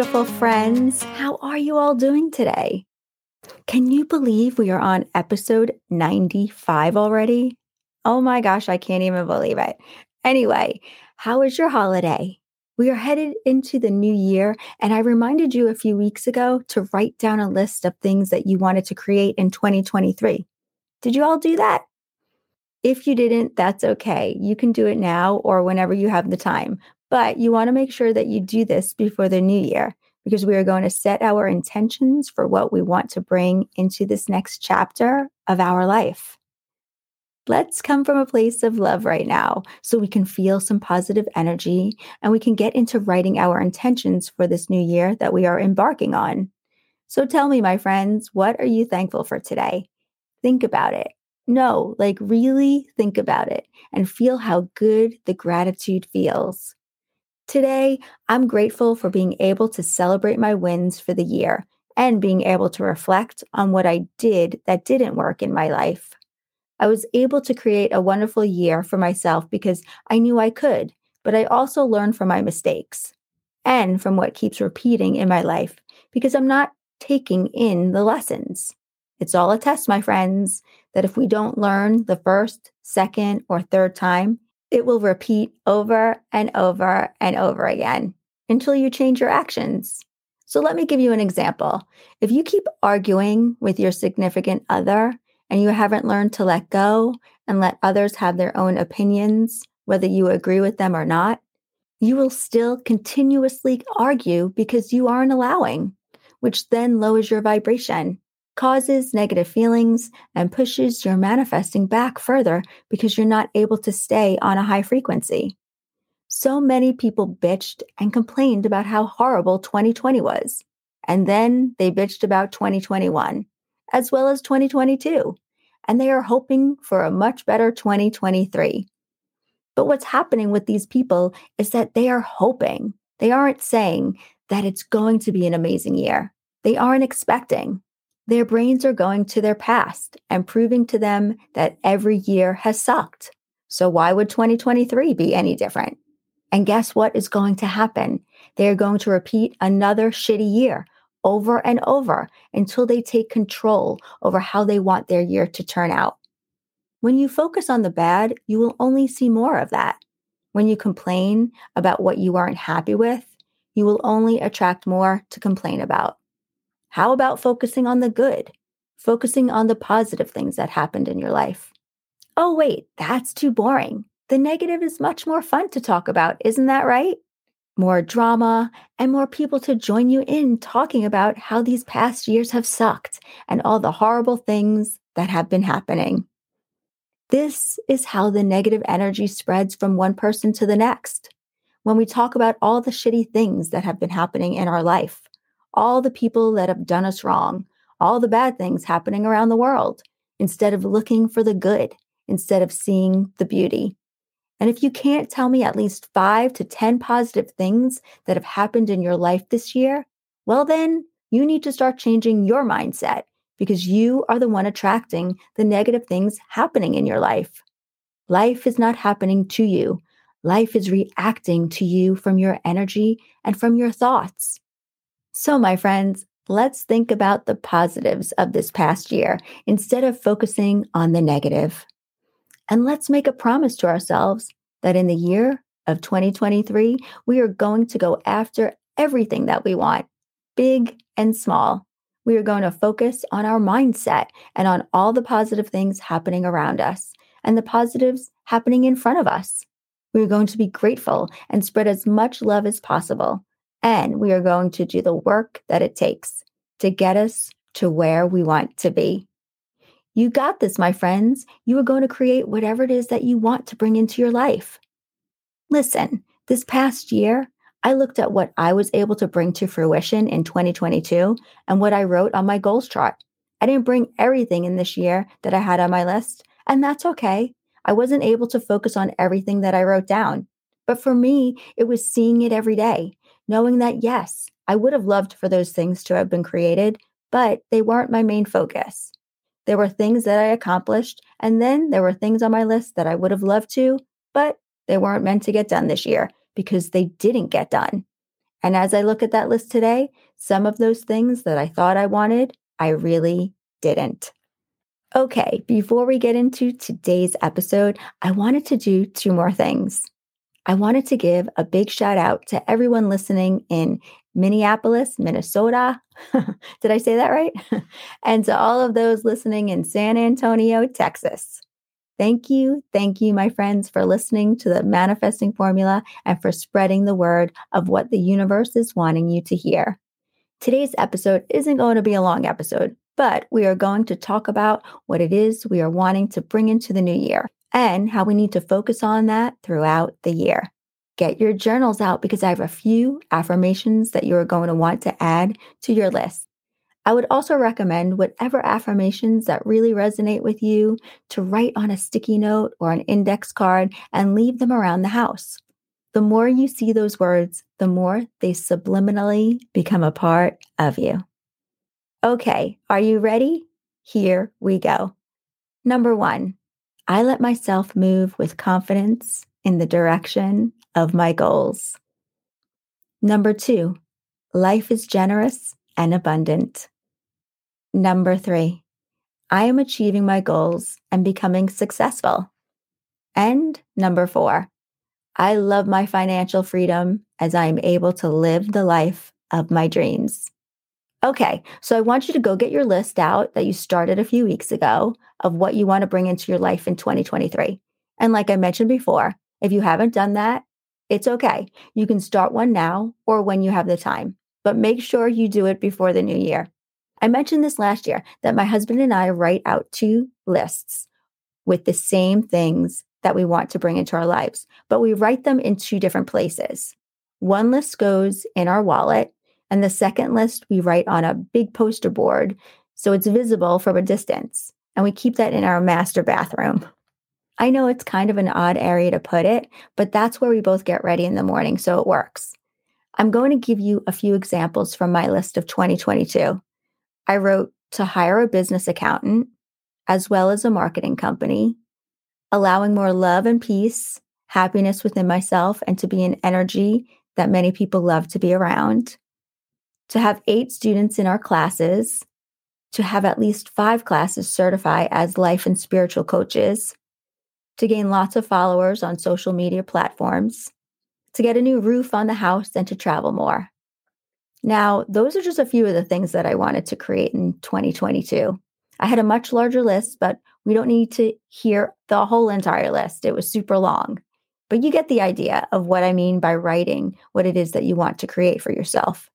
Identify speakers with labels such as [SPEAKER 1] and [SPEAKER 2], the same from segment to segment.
[SPEAKER 1] beautiful friends. How are you all doing today? Can you believe we are on episode 95 already? Oh my gosh, I can't even believe it. Anyway, how was your holiday? We are headed into the new year, and I reminded you a few weeks ago to write down a list of things that you wanted to create in 2023. Did you all do that? If you didn't, that's okay. You can do it now or whenever you have the time. But you want to make sure that you do this before the new year because we are going to set our intentions for what we want to bring into this next chapter of our life. Let's come from a place of love right now so we can feel some positive energy and we can get into writing our intentions for this new year that we are embarking on. So tell me, my friends, what are you thankful for today? Think about it. No, like really think about it and feel how good the gratitude feels. Today, I'm grateful for being able to celebrate my wins for the year and being able to reflect on what I did that didn't work in my life. I was able to create a wonderful year for myself because I knew I could, but I also learned from my mistakes and from what keeps repeating in my life because I'm not taking in the lessons. It's all a test, my friends, that if we don't learn the first, second, or third time, it will repeat over and over and over again until you change your actions. So let me give you an example. If you keep arguing with your significant other and you haven't learned to let go and let others have their own opinions, whether you agree with them or not, you will still continuously argue because you aren't allowing, which then lowers your vibration causes negative feelings, and pushes your manifesting back further because you're not able to stay on a high frequency. So many people bitched and complained about how horrible 2020 was. And then they bitched about 2021, as well as 2022. And they are hoping for a much better 2023. But what's happening with these people is that they are hoping. They aren't saying that it's going to be an amazing year. They aren't expecting. Their brains are going to their past and proving to them that every year has sucked. So, why would 2023 be any different? And guess what is going to happen? They are going to repeat another shitty year over and over until they take control over how they want their year to turn out. When you focus on the bad, you will only see more of that. When you complain about what you aren't happy with, you will only attract more to complain about. How about focusing on the good? Focusing on the positive things that happened in your life. Oh, wait, that's too boring. The negative is much more fun to talk about, isn't that right? More drama and more people to join you in talking about how these past years have sucked and all the horrible things that have been happening. This is how the negative energy spreads from one person to the next. When we talk about all the shitty things that have been happening in our life, all the people that have done us wrong, all the bad things happening around the world, instead of looking for the good, instead of seeing the beauty. And if you can't tell me at least five to 10 positive things that have happened in your life this year, well, then you need to start changing your mindset because you are the one attracting the negative things happening in your life. Life is not happening to you. Life is reacting to you from your energy and from your thoughts. So, my friends, let's think about the positives of this past year instead of focusing on the negative. And let's make a promise to ourselves that in the year of 2023, we are going to go after everything that we want, big and small. We are going to focus on our mindset and on all the positive things happening around us and the positives happening in front of us. We are going to be grateful and spread as much love as possible. And we are going to do the work that it takes to get us to where we want to be. You got this, my friends. You are going to create whatever it is that you want to bring into your life. Listen, this past year, I looked at what I was able to bring to fruition in 2022 and what I wrote on my goals chart. I didn't bring everything in this year that I had on my list, and that's okay. I wasn't able to focus on everything that I wrote down. But for me, it was seeing it every day, knowing that, yes, I would have loved for those things to have been created, but they weren't my main focus. There were things that I accomplished, and then there were things on my list that I would have loved to, but they weren't meant to get done this year because they didn't get done. And as I look at that list today, some of those things that I thought I wanted, I really didn't. Okay, before we get into today's episode, I wanted to do two more things. I wanted to give a big shout out to everyone listening in Minneapolis, Minnesota. Did I say that right? and to all of those listening in San Antonio, Texas. Thank you. Thank you, my friends, for listening to the manifesting formula and for spreading the word of what the universe is wanting you to hear. Today's episode isn't going to be a long episode, but we are going to talk about what it is we are wanting to bring into the new year and how we need to focus on that throughout the year. Get your journals out because I have a few affirmations that you are going to want to add to your list. I would also recommend whatever affirmations that really resonate with you to write on a sticky note or an index card and leave them around the house. The more you see those words, the more they subliminally become a part of you. Okay, are you ready? Here we go. Number one, I let myself move with confidence in the direction of my goals. Number two, life is generous and abundant. Number three, I am achieving my goals and becoming successful. And number four, I love my financial freedom as I am able to live the life of my dreams. Okay, so I want you to go get your list out that you started a few weeks ago of what you want to bring into your life in 2023. And like I mentioned before, if you haven't done that, it's okay. You can start one now or when you have the time, but make sure you do it before the new year. I mentioned this last year that my husband and I write out two lists with the same things that we want to bring into our lives, but we write them in two different places. One list goes in our wallet, and the second list we write on a big poster board so it's visible from a distance. And we keep that in our master bathroom. I know it's kind of an odd area to put it, but that's where we both get ready in the morning, so it works. I'm going to give you a few examples from my list of 2022. I wrote to hire a business accountant as well as a marketing company, allowing more love and peace, happiness within myself, and to be an energy that many people love to be around, to have eight students in our classes, to have at least five classes certify as life and spiritual coaches, to gain lots of followers on social media platforms, to get a new roof on the house, and to travel more. Now, those are just a few of the things that I wanted to create in 2022. I had a much larger list, but we don't need to hear the whole entire list. It was super long. But you get the idea of what I mean by writing what it is that you want to create for yourself.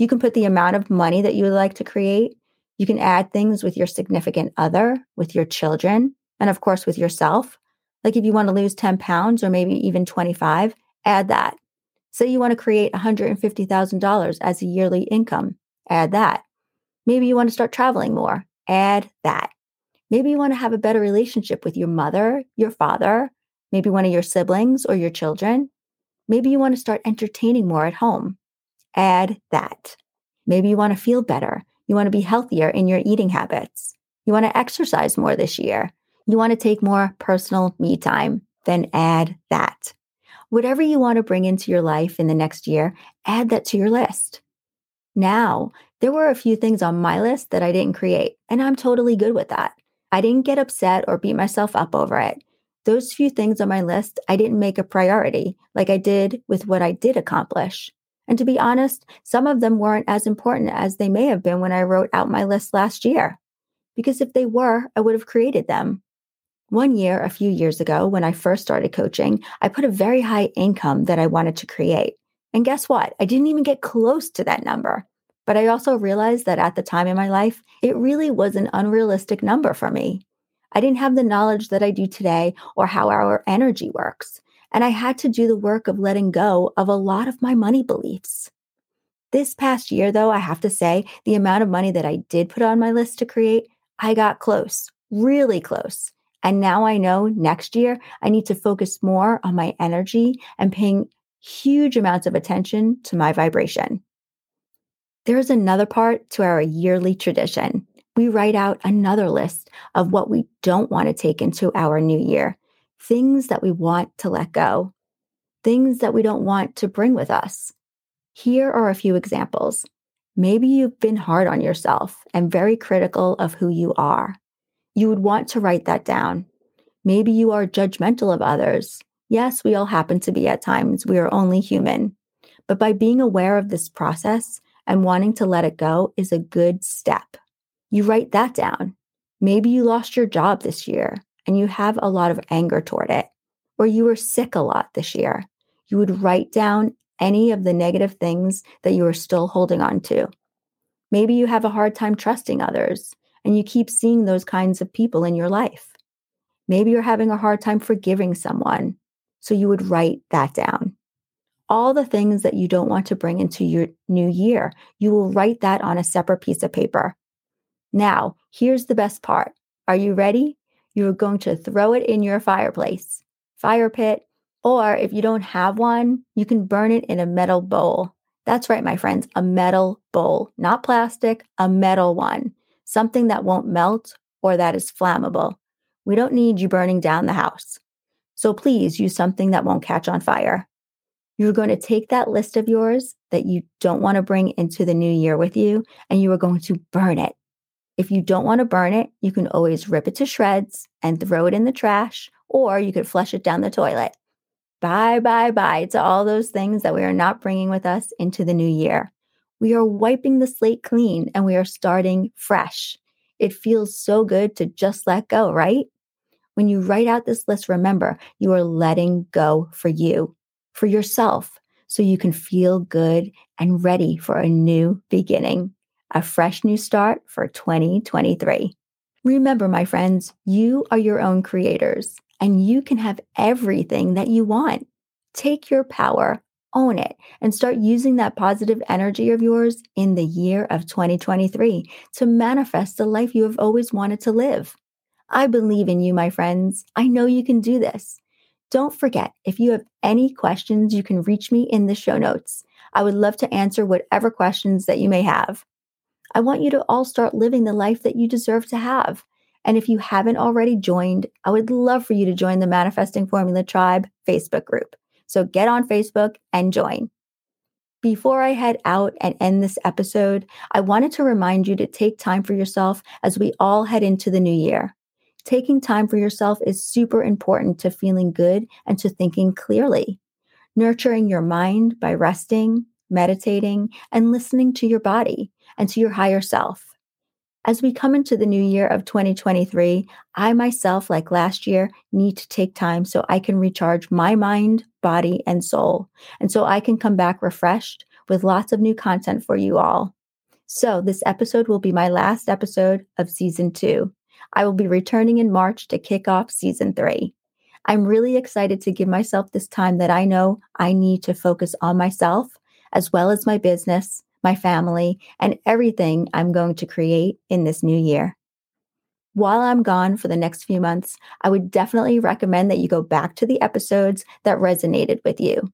[SPEAKER 1] You can put the amount of money that you would like to create. You can add things with your significant other, with your children, and of course with yourself. Like if you want to lose 10 pounds or maybe even 25, add that. Say you want to create $150,000 as a yearly income, add that. Maybe you want to start traveling more, add that. Maybe you want to have a better relationship with your mother, your father, maybe one of your siblings or your children. Maybe you want to start entertaining more at home, add that. Maybe you want to feel better. You want to be healthier in your eating habits. You want to exercise more this year. You want to take more personal me time, then add that. Whatever you want to bring into your life in the next year, add that to your list. Now, there were a few things on my list that I didn't create, and I'm totally good with that. I didn't get upset or beat myself up over it. Those few things on my list, I didn't make a priority like I did with what I did accomplish. And to be honest, some of them weren't as important as they may have been when I wrote out my list last year. Because if they were, I would have created them. One year, a few years ago, when I first started coaching, I put a very high income that I wanted to create. And guess what? I didn't even get close to that number. But I also realized that at the time in my life, it really was an unrealistic number for me. I didn't have the knowledge that I do today or how our energy works. And I had to do the work of letting go of a lot of my money beliefs. This past year, though, I have to say, the amount of money that I did put on my list to create, I got close, really close. And now I know next year I need to focus more on my energy and paying huge amounts of attention to my vibration. There is another part to our yearly tradition. We write out another list of what we don't want to take into our new year, things that we want to let go, things that we don't want to bring with us. Here are a few examples. Maybe you've been hard on yourself and very critical of who you are. You would want to write that down. Maybe you are judgmental of others. Yes, we all happen to be at times. We are only human. But by being aware of this process and wanting to let it go is a good step. You write that down. Maybe you lost your job this year and you have a lot of anger toward it, or you were sick a lot this year. You would write down any of the negative things that you are still holding on to. Maybe you have a hard time trusting others and you keep seeing those kinds of people in your life. Maybe you're having a hard time forgiving someone. So you would write that down. All the things that you don't want to bring into your new year, you will write that on a separate piece of paper. Now, here's the best part. Are you ready? You're going to throw it in your fireplace, fire pit, or if you don't have one, you can burn it in a metal bowl. That's right, my friends, a metal bowl, not plastic, a metal one, something that won't melt or that is flammable. We don't need you burning down the house. So please use something that won't catch on fire. You're going to take that list of yours that you don't want to bring into the new year with you, and you are going to burn it. If you don't want to burn it, you can always rip it to shreds and throw it in the trash, or you could flush it down the toilet. Bye, bye, bye to all those things that we are not bringing with us into the new year. We are wiping the slate clean and we are starting fresh. It feels so good to just let go, right? When you write out this list, remember you are letting go for you, for yourself, so you can feel good and ready for a new beginning, a fresh new start for 2023. Remember, my friends, you are your own creators and you can have everything that you want. Take your power, own it, and start using that positive energy of yours in the year of 2023 to manifest the life you have always wanted to live. I believe in you, my friends. I know you can do this. Don't forget, if you have any questions, you can reach me in the show notes. I would love to answer whatever questions that you may have. I want you to all start living the life that you deserve to have. And if you haven't already joined, I would love for you to join the Manifesting Formula Tribe Facebook group. So get on Facebook and join. Before I head out and end this episode, I wanted to remind you to take time for yourself as we all head into the new year. Taking time for yourself is super important to feeling good and to thinking clearly. Nurturing your mind by resting, meditating, and listening to your body and to your higher self. As we come into the new year of 2023, I myself, like last year, need to take time so I can recharge my mind, body, and soul. And so I can come back refreshed with lots of new content for you all. So, this episode will be my last episode of season two. I will be returning in March to kick off season three. I'm really excited to give myself this time that I know I need to focus on myself as well as my business my family, and everything I'm going to create in this new year. While I'm gone for the next few months, I would definitely recommend that you go back to the episodes that resonated with you.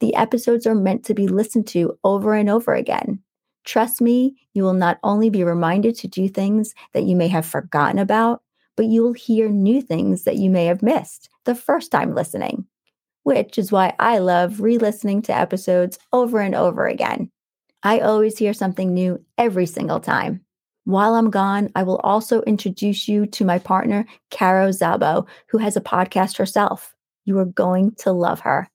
[SPEAKER 1] The episodes are meant to be listened to over and over again. Trust me, you will not only be reminded to do things that you may have forgotten about, but you will hear new things that you may have missed the first time listening, which is why I love re listening to episodes over and over again. I always hear something new every single time. While I'm gone, I will also introduce you to my partner, Caro Zabo, who has a podcast herself. You are going to love her.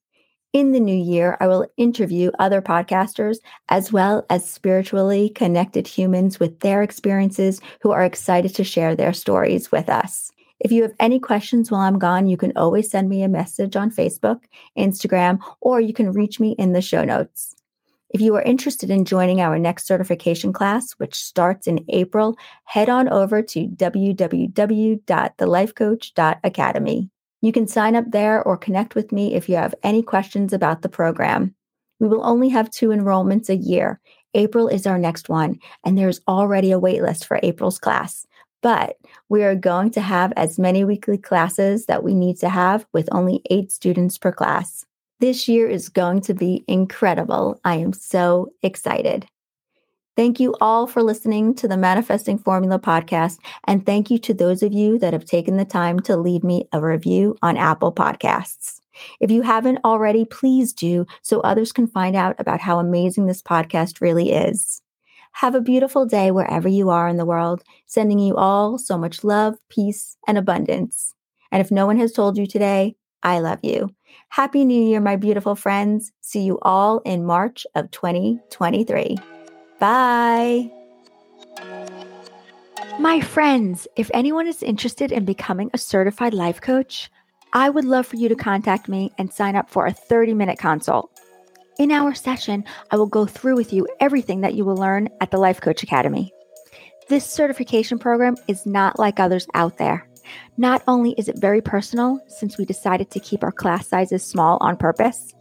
[SPEAKER 1] In the new year, I will interview other podcasters as well as spiritually connected humans with their experiences who are excited to share their stories with us. If you have any questions while I'm gone, you can always send me a message on Facebook, Instagram, or you can reach me in the show notes. If you are interested in joining our next certification class, which starts in April, head on over to www.thelifecoach.academy. You can sign up there or connect with me if you have any questions about the program. We will only have two enrollments a year. April is our next one, and there's already a waitlist for April's class. But we are going to have as many weekly classes that we need to have with only eight students per class. This year is going to be incredible. I am so excited. Thank you all for listening to the Manifesting Formula podcast. And thank you to those of you that have taken the time to leave me a review on Apple Podcasts. If you haven't already, please do so others can find out about how amazing this podcast really is. Have a beautiful day wherever you are in the world, sending you all so much love, peace, and abundance. And if no one has told you today, I love you. Happy New Year, my beautiful friends. See you all in March of 2023. Bye. My friends, if anyone is interested in becoming a certified life coach, I would love for you to contact me and sign up for a 30 minute consult. In our session, I will go through with you everything that you will learn at the Life Coach Academy. This certification program is not like others out there. Not only is it very personal, since we decided to keep our class sizes small on purpose,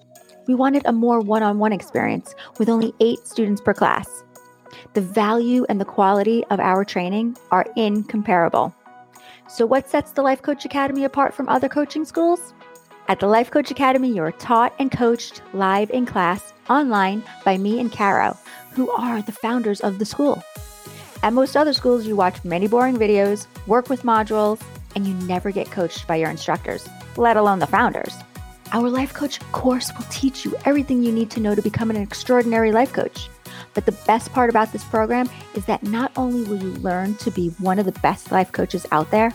[SPEAKER 1] we wanted a more one on one experience with only eight students per class. The value and the quality of our training are incomparable. So, what sets the Life Coach Academy apart from other coaching schools? At the Life Coach Academy, you are taught and coached live in class online by me and Caro, who are the founders of the school. At most other schools, you watch many boring videos, work with modules, and you never get coached by your instructors, let alone the founders. Our Life Coach course will teach you everything you need to know to become an extraordinary life coach. But the best part about this program is that not only will you learn to be one of the best life coaches out there,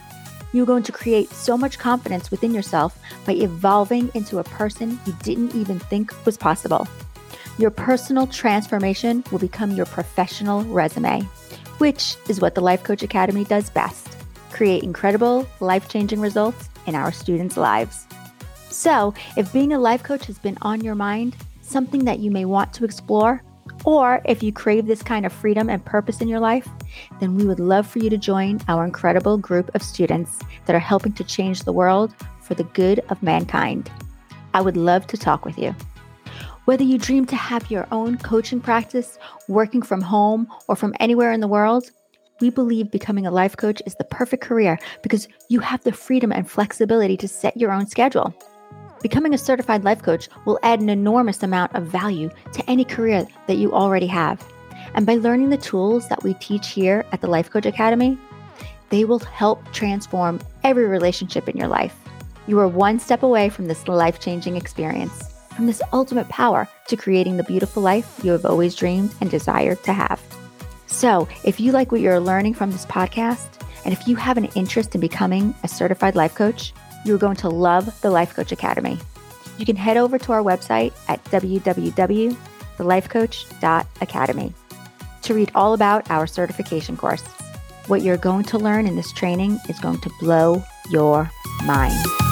[SPEAKER 1] you're going to create so much confidence within yourself by evolving into a person you didn't even think was possible. Your personal transformation will become your professional resume, which is what the Life Coach Academy does best create incredible, life changing results in our students' lives. So, if being a life coach has been on your mind, something that you may want to explore, or if you crave this kind of freedom and purpose in your life, then we would love for you to join our incredible group of students that are helping to change the world for the good of mankind. I would love to talk with you. Whether you dream to have your own coaching practice, working from home, or from anywhere in the world, we believe becoming a life coach is the perfect career because you have the freedom and flexibility to set your own schedule. Becoming a certified life coach will add an enormous amount of value to any career that you already have. And by learning the tools that we teach here at the Life Coach Academy, they will help transform every relationship in your life. You are one step away from this life changing experience, from this ultimate power to creating the beautiful life you have always dreamed and desired to have. So, if you like what you're learning from this podcast, and if you have an interest in becoming a certified life coach, you're going to love the Life Coach Academy. You can head over to our website at www.thelifecoach.academy to read all about our certification course. What you're going to learn in this training is going to blow your mind.